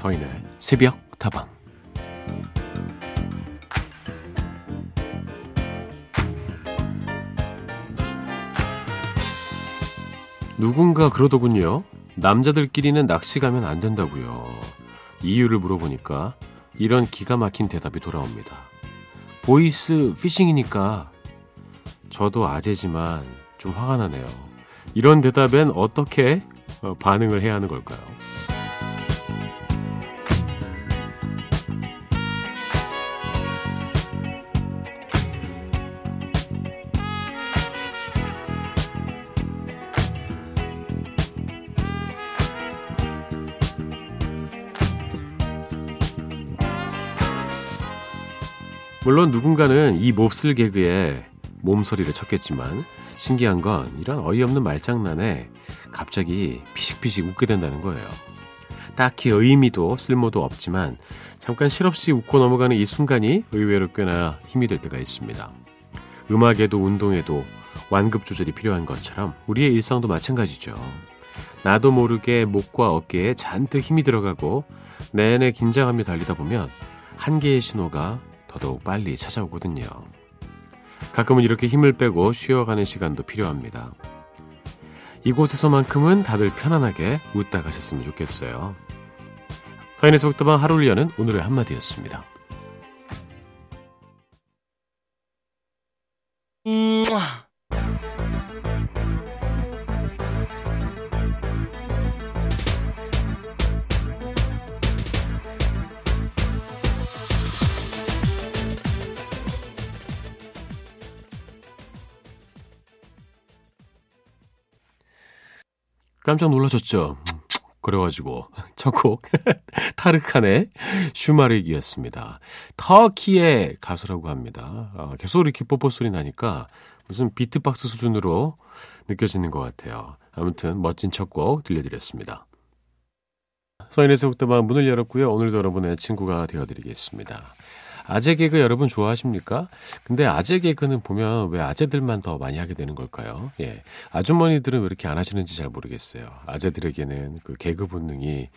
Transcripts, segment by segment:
서인의 새벽 다방 누군가 그러더군요. 남자들끼리는 낚시 가면 안 된다고요. 이유를 물어보니까 이런 기가 막힌 대답이 돌아옵니다. 보이스 피싱이니까 저도 아재지만 좀 화가 나네요. 이런 대답엔 어떻게 어, 반응을 해야 하는 걸까요? 물론 누군가는 이 몹쓸 개그에 몸서리를 쳤겠지만 신기한 건 이런 어이없는 말장난에 갑자기 피식피식 웃게 된다는 거예요. 딱히 의미도 쓸모도 없지만 잠깐 실없이 웃고 넘어가는 이 순간이 의외로 꽤나 힘이 될 때가 있습니다. 음악에도 운동에도 완급 조절이 필요한 것처럼 우리의 일상도 마찬가지죠. 나도 모르게 목과 어깨에 잔뜩 힘이 들어가고 내내 긴장하며 달리다 보면 한계의 신호가 더더욱 빨리 찾아오거든요. 가끔은 이렇게 힘을 빼고 쉬어가는 시간도 필요합니다. 이곳에서만큼은 다들 편안하게 웃다 가셨으면 좋겠어요. 서인의 속도방 하루를 여는 오늘의 한마디였습니다. 깜짝 놀라셨죠? 그래가지고 첫곡 타르칸의 슈마르기였습니다. 터키의 가수라고 합니다. 아, 계속 이렇게 뽀뽀 소리 나니까 무슨 비트박스 수준으로 느껴지는 것 같아요. 아무튼 멋진 첫 곡 들려드렸습니다. 서인의 세곡대방 문을 열었고요. 오늘도 여러분의 친구가 되어드리겠습니다. 아재 개그 여러분 좋아하십니까? 근데 아재 개그는 보면 왜 아재들만 더 많이 하게 되는 걸까요? 예. 아주머니들은 왜 이렇게 안 하시는지 잘 모르겠어요. 아재들에게는 그 개그 본능이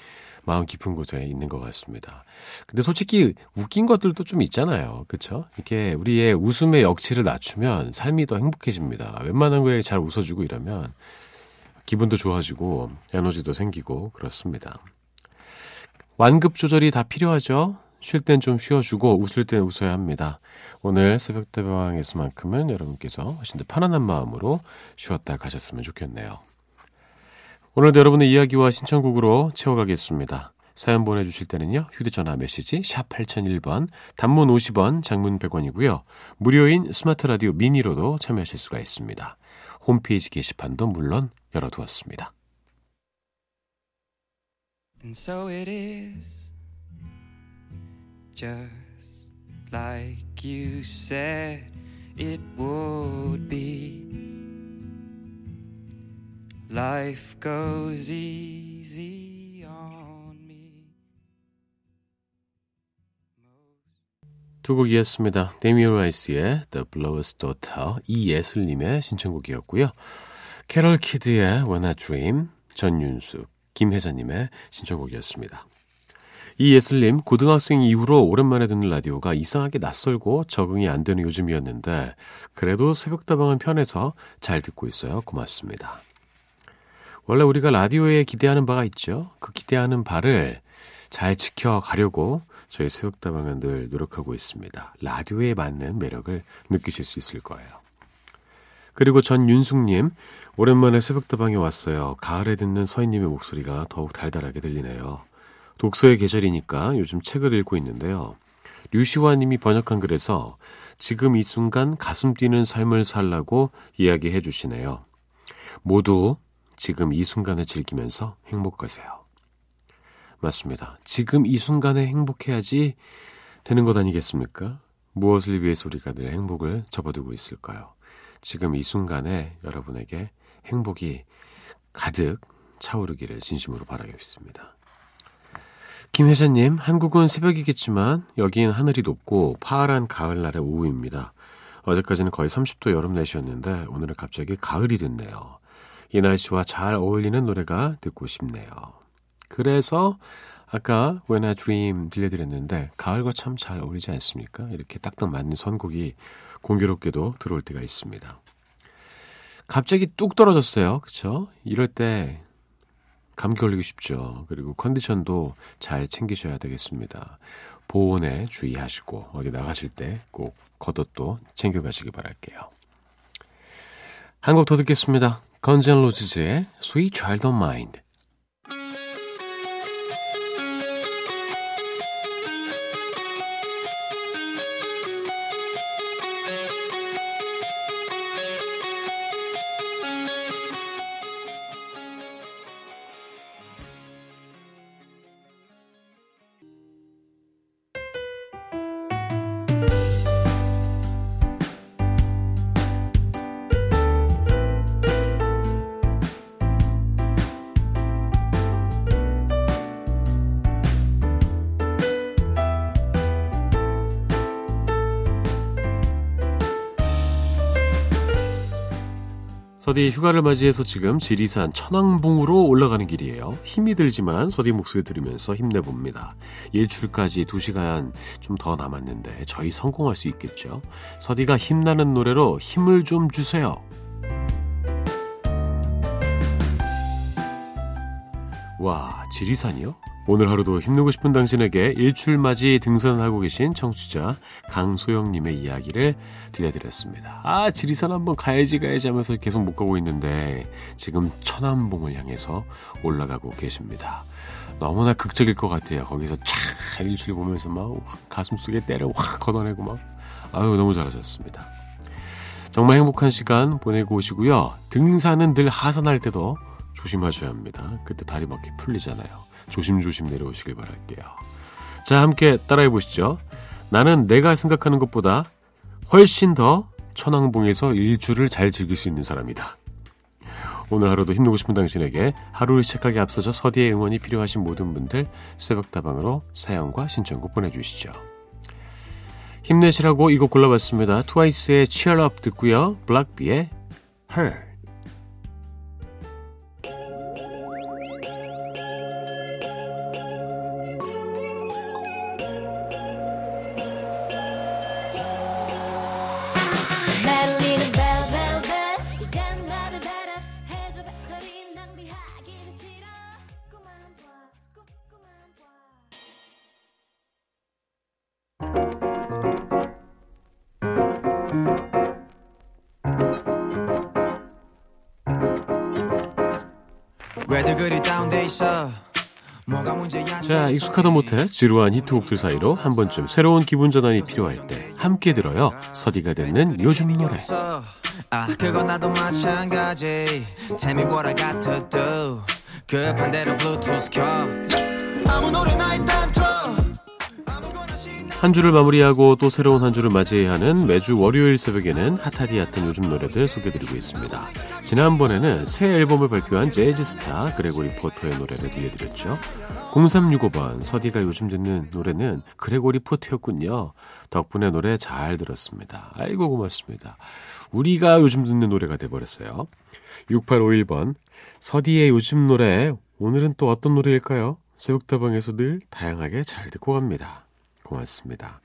마음 깊은 곳에 있는 것 같습니다. 근데 솔직히 웃긴 것들도 좀 있잖아요. 그쵸? 이렇게 우리의 웃음의 역치를 낮추면 삶이 더 행복해집니다. 웬만한 거에 잘 웃어주고 이러면 기분도 좋아지고 에너지도 생기고 그렇습니다. 완급 조절이 다 필요하죠? 쉴 땐 좀 쉬어주고 웃을 땐 웃어야 합니다. 오늘 새벽대방에서만큼은 여러분께서 훨씬 더 편안한 마음으로 쉬었다 가셨으면 좋겠네요. 오늘도 여러분의 이야기와 신청곡으로 채워가겠습니다. 사연 보내주실 때는요. 휴대전화 메시지 샵 8001번, 단문 50원, 장문 100원이고요. 무료인 스마트라디오 미니로도 참여하실 수가 있습니다. 홈페이지 게시판도 물론 열어두었습니다. And so it is. Just like you said it would be. Life goes easy on me. 두 곡이었습니다. 데미오 라이스의 The Blower's Daughter, 이예슬님의 신청곡이었고요. 캐럴 키드의 When I Dream, 전윤숙, 김혜자님의 신청곡이었습니다. 이 예슬님, 고등학생 이후로 오랜만에 듣는 라디오가 이상하게 낯설고 적응이 안 되는 요즘이었는데, 그래도 새벽다방은 편해서 잘 듣고 있어요. 고맙습니다. 원래 우리가 라디오에 기대하는 바가 있죠. 그 기대하는 바를 잘 지켜가려고 저희 새벽다방은 늘 노력하고 있습니다. 라디오에 맞는 매력을 느끼실 수 있을 거예요. 그리고 전 윤숙님, 오랜만에 새벽다방에 왔어요. 가을에 듣는 서인님의 목소리가 더욱 달달하게 들리네요. 독서의 계절이니까 요즘 책을 읽고 있는데요. 류시화 님이 번역한 글에서 지금 이 순간 가슴 뛰는 삶을 살라고 이야기해 주시네요. 모두 지금 이 순간을 즐기면서 행복하세요. 맞습니다. 지금 이 순간에 행복해야지 되는 것 아니겠습니까? 무엇을 위해서 우리가 늘 행복을 접어두고 있을까요? 지금 이 순간에 여러분에게 행복이 가득 차오르기를 진심으로 바라겠습니다. 김혜자님, 한국은 새벽이겠지만 여긴 하늘이 높고 파란 가을날의 오후입니다. 어제까지는 거의 30도 여름 날씨였는데 오늘은 갑자기 가을이 됐네요. 이 날씨와 잘 어울리는 노래가 듣고 싶네요. 그래서 아까 When I Dream 들려드렸는데 가을과 참 잘 어울리지 않습니까? 이렇게 딱딱 맞는 선곡이 공교롭게도 들어올 때가 있습니다. 갑자기 뚝 떨어졌어요. 그쵸? 이럴 때 감기 걸리기 쉽죠. 그리고 컨디션도 잘 챙기셔야 되겠습니다. 보온에 주의하시고 어디 나가실 때 꼭 겉옷도 챙겨가시기 바랄게요. 한 곡 더 듣겠습니다. 건젠 로지즈의 Sweet Child of Mine. 서디 휴가를 맞이해서 지금 지리산 천왕봉으로 올라가는 길이에요. 힘이 들지만 서디 목소리 들으면서 힘내봅니다. 일출까지 2시간 좀 더 남았는데 저희 성공할 수 있겠죠? 서디가 힘나는 노래로 힘을 좀 주세요. 와, 지리산이요? 오늘 하루도 힘내고 싶은 당신에게 일출맞이 등산하고 계신 청취자 강소영님의 이야기를 들려드렸습니다. 아, 지리산 한번 가야지 가야지 하면서 계속 못 가고 있는데 지금 천안봉을 향해서 올라가고 계십니다. 너무나 극적일 것 같아요. 거기서 촥 일출 보면서 막 가슴 속에 때를 확 걷어내고 막 아유 너무 잘하셨습니다. 정말 행복한 시간 보내고 오시고요. 등산은 늘 하산할 때도 조심하셔야 합니다. 그때 다리 막 이렇게 풀리잖아요. 조심조심 내려오시길 바랄게요. 자, 함께 따라해 보시죠. 나는 내가 생각하는 것보다 훨씬 더 천왕봉에서 일주를 잘 즐길 수 있는 사람이다. 오늘 하루도 힘내고 싶은 당신에게 하루를 시작하기 앞서서 서디의 응원이 필요하신 모든 분들 새벽다방으로 사연과 신청곡 보내주시죠. 힘내시라고 이곡 골라봤습니다. 트와이스의 Cheer Up 듣고요. 블락비의 Her 자, 익숙하다 못해 지루한 히트곡들 사이로 한 번쯤 새로운 기분 전환이 필요할 때 함께 들어요. 서디가 듣는 요즘 노래. 아, 그건 나도 마찬가지. Tell me what I got to do. 급한 대로 블루투스 켜. 아무 노래나 일단 틀어. 한 주를 마무리하고 또 새로운 한 주를 맞이해야 하는 매주 월요일 새벽에는 핫하디 핫한 요즘 노래들 소개드리고 있습니다. 지난번에는 새 앨범을 발표한 재즈 스타 그레고리 포터의 노래를 들려드렸죠. 0365번 서디가 요즘 듣는 노래는 그레고리 포터였군요. 덕분에 노래 잘 들었습니다. 아이고 고맙습니다. 우리가 요즘 듣는 노래가 돼버렸어요. 6851번 서디의 요즘 노래 오늘은 또 어떤 노래일까요? 새벽다방에서 늘 다양하게 잘 듣고 갑니다. 고맙습니다.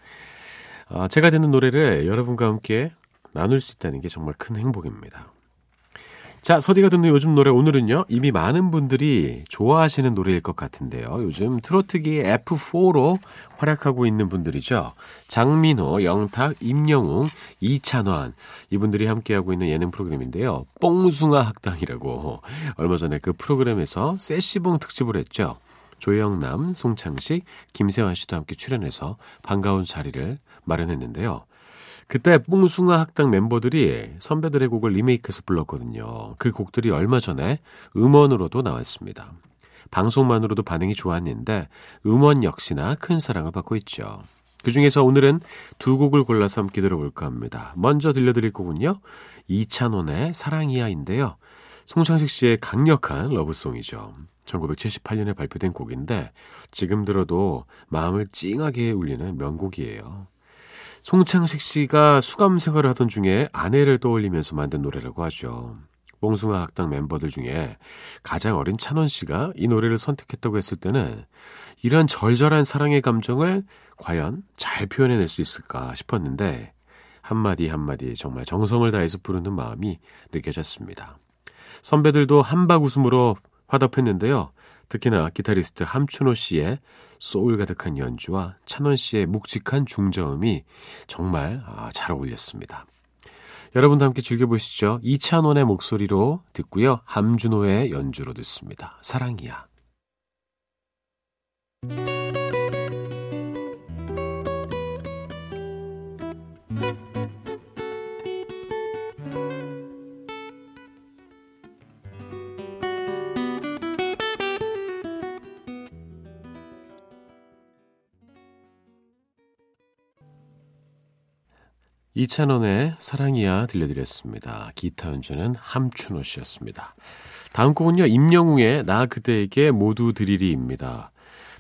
아, 제가 듣는 노래를 여러분과 함께 나눌 수 있다는 게 정말 큰 행복입니다. 자, 서디가 듣는 요즘 노래 오늘은요. 이미 많은 분들이 좋아하시는 노래일 것 같은데요. 요즘 트로트기 F4로 활약하고 있는 분들이죠. 장민호, 영탁, 임영웅, 이찬환 이분들이 함께하고 있는 예능 프로그램인데요. 뽕숭아 학당이라고 얼마 전에 그 프로그램에서 세시봉 특집을 했죠. 조영남, 송창식, 김세환 씨도 함께 출연해서 반가운 자리를 마련했는데요. 그때 뽕숭아 학당 멤버들이 선배들의 곡을 리메이크해서 불렀거든요. 그 곡들이 얼마 전에 음원으로도 나왔습니다. 방송만으로도 반응이 좋았는데 음원 역시나 큰 사랑을 받고 있죠. 그 중에서 오늘은 두 곡을 골라서 함께 들어볼까 합니다. 먼저 들려드릴 곡은요. 이찬원의 사랑이야인데요. 송창식 씨의 강력한 러브송이죠. 1978년에 발표된 곡인데 지금 들어도 마음을 찡하게 울리는 명곡이에요. 송창식 씨가 수감 생활을 하던 중에 아내를 떠올리면서 만든 노래라고 하죠. 몽숭아 학당 멤버들 중에 가장 어린 찬원 씨가 이 노래를 선택했다고 했을 때는 이런 절절한 사랑의 감정을 과연 잘 표현해낼 수 있을까 싶었는데 한마디 한마디 정말 정성을 다해서 부르는 마음이 느껴졌습니다. 선배들도 한박 웃음으로 화답했는데요. 특히나 기타리스트 함춘호 씨의 소울 가득한 연주와 찬원 씨의 묵직한 중저음이 정말 아, 잘 어울렸습니다. 여러분도 함께 즐겨보시죠. 이찬원의 목소리로 듣고요. 함준호의 연주로 듣습니다. 사랑이야. 2,000원의 사랑이야 들려드렸습니다. 기타 연주는 함춘호 씨였습니다. 다음 곡은요, 임영웅의 나 그대에게 모두 드리리입니다.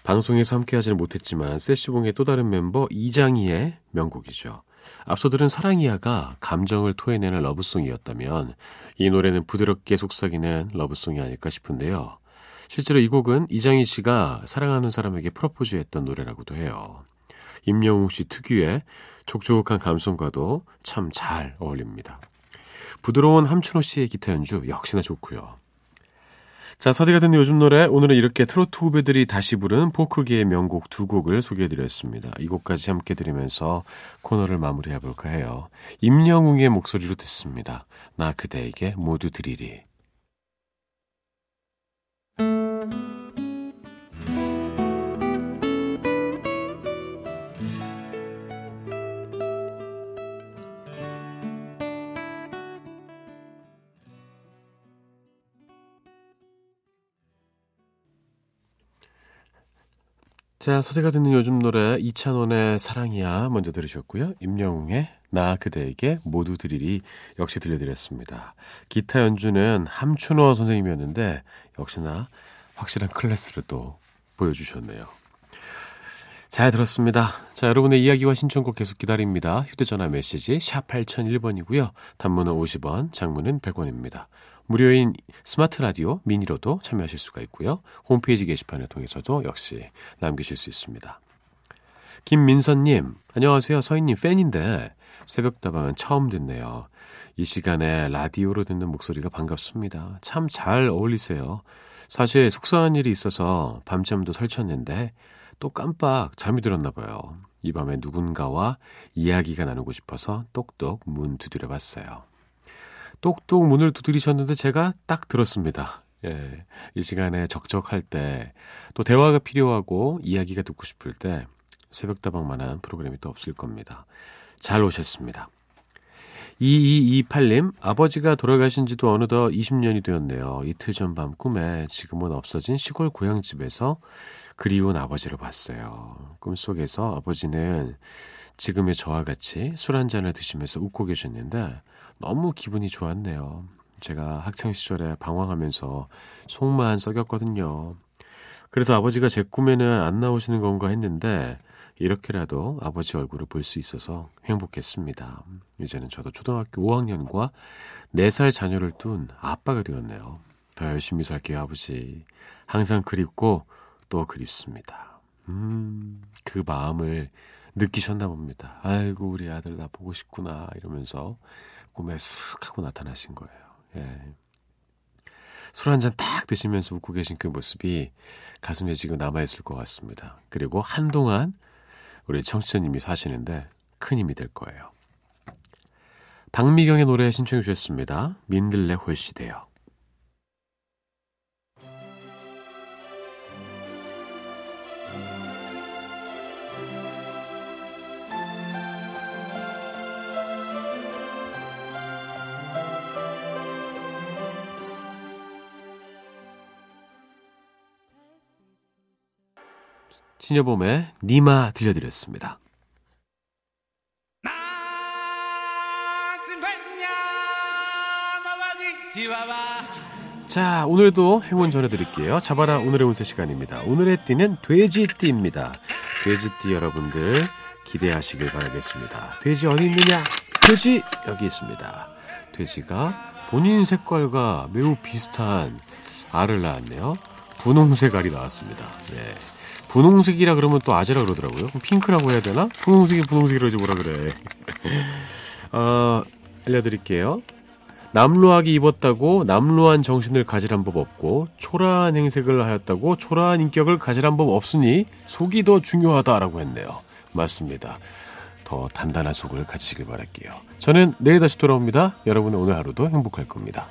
방송에서 함께하지는 못했지만 세시봉의 또 다른 멤버 이장희의 명곡이죠. 앞서 들은 사랑이야가 감정을 토해내는 러브송이었다면 이 노래는 부드럽게 속삭이는 러브송이 아닐까 싶은데요. 실제로 이 곡은 이장희 씨가 사랑하는 사람에게 프로포즈했던 노래라고도 해요. 임영웅 씨 특유의 촉촉한 감성과도 참 잘 어울립니다. 부드러운 함춘호 씨의 기타 연주 역시나 좋고요. 자, 서디가 듣는 요즘 노래 오늘은 이렇게 트로트 후배들이 다시 부른 포크기의 명곡 두 곡을 소개해드렸습니다. 이 곡까지 함께 들으면서 코너를 마무리해볼까 해요. 임영웅의 목소리로 듣습니다. 나 그대에게 모두 드리리. 자, 서디가 듣는 요즘 노래 이찬원의 사랑이야 먼저 들으셨고요. 임영웅의 나 그대에게 모두 드리리 역시 들려드렸습니다. 기타 연주는 함춘호 선생님이었는데 역시나 확실한 클래스를 또 보여주셨네요. 잘 들었습니다. 자, 여러분의 이야기와 신청곡 계속 기다립니다. 휴대전화 메시지 샵 8001번이고요. 단문은 50원, 장문은 100원입니다. 무료인 스마트 라디오 미니로도 참여하실 수가 있고요. 홈페이지 게시판을 통해서도 역시 남기실 수 있습니다. 김민선님, 안녕하세요. 서인님 팬인데 새벽다방은 처음 듣네요. 이 시간에 라디오로 듣는 목소리가 반갑습니다. 참 잘 어울리세요. 사실 속상한 일이 있어서 밤잠도 설쳤는데 또 깜빡 잠이 들었나 봐요. 이 밤에 누군가와 이야기가 나누고 싶어서 똑똑 문 두드려 봤어요. 똑똑 문을 두드리셨는데 제가 딱 들었습니다. 예. 이 시간에 적적할 때, 또 대화가 필요하고 이야기가 듣고 싶을 때, 새벽다방만한 프로그램이 또 없을 겁니다. 잘 오셨습니다. 2228님, 아버지가 돌아가신 지도 어느덧 20년이 되었네요. 이틀 전 밤 꿈에 지금은 없어진 시골 고향집에서 그리운 아버지를 봤어요. 꿈속에서 아버지는 지금의 저와 같이 술 한잔을 드시면서 웃고 계셨는데, 너무 기분이 좋았네요. 제가 학창 시절에 방황하면서 속만 썩였거든요. 그래서 아버지가 제 꿈에는 안 나오시는 건가 했는데 이렇게라도 아버지 얼굴을 볼 수 있어서 행복했습니다. 이제는 저도 초등학교 5학년과 4살 자녀를 둔 아빠가 되었네요. 더 열심히 살게요, 아버지. 항상 그립고 또 그립습니다. 음, 그 마음을 느끼셨나 봅니다. 아이고, 우리 아들 나 보고 싶구나, 이러면서 꿈에 쓱 하고 나타나신 거예요. 예. 술 한 잔 딱 드시면서 웃고 계신 그 모습이 가슴에 지금 남아있을 것 같습니다. 그리고 한동안 우리 청취자님이 사시는데 큰 힘이 될 거예요. 박미경의 노래 신청해 주셨습니다. 민들레 홀시대요. 신여범의 니마 들려드렸습니다. 자, 오늘도 행운 전해드릴게요. 잡아라 오늘의 운세 시간입니다. 오늘의 띠는 돼지띠입니다. 돼지띠 여러분들 기대하시길 바라겠습니다. 돼지 어디 있느냐? 돼지 여기 있습니다. 돼지가 본인 색깔과 매우 비슷한 알을 낳았네요. 분홍색 알이 나왔습니다. 네. 분홍색이라 그러면 또 아재라 그러더라고요. 핑크라고 해야 되나? 분홍색이 분홍색이라지 뭐라 그래. 어, 알려드릴게요. 남루하게 입었다고 남루한 정신을 가지란 법 없고 초라한 행색을 하였다고 초라한 인격을 가지란 법 없으니 속이 더 중요하다라고 했네요. 맞습니다. 더 단단한 속을 가지시길 바랄게요. 저는 내일 다시 돌아옵니다. 여러분의 오늘 하루도 행복할 겁니다.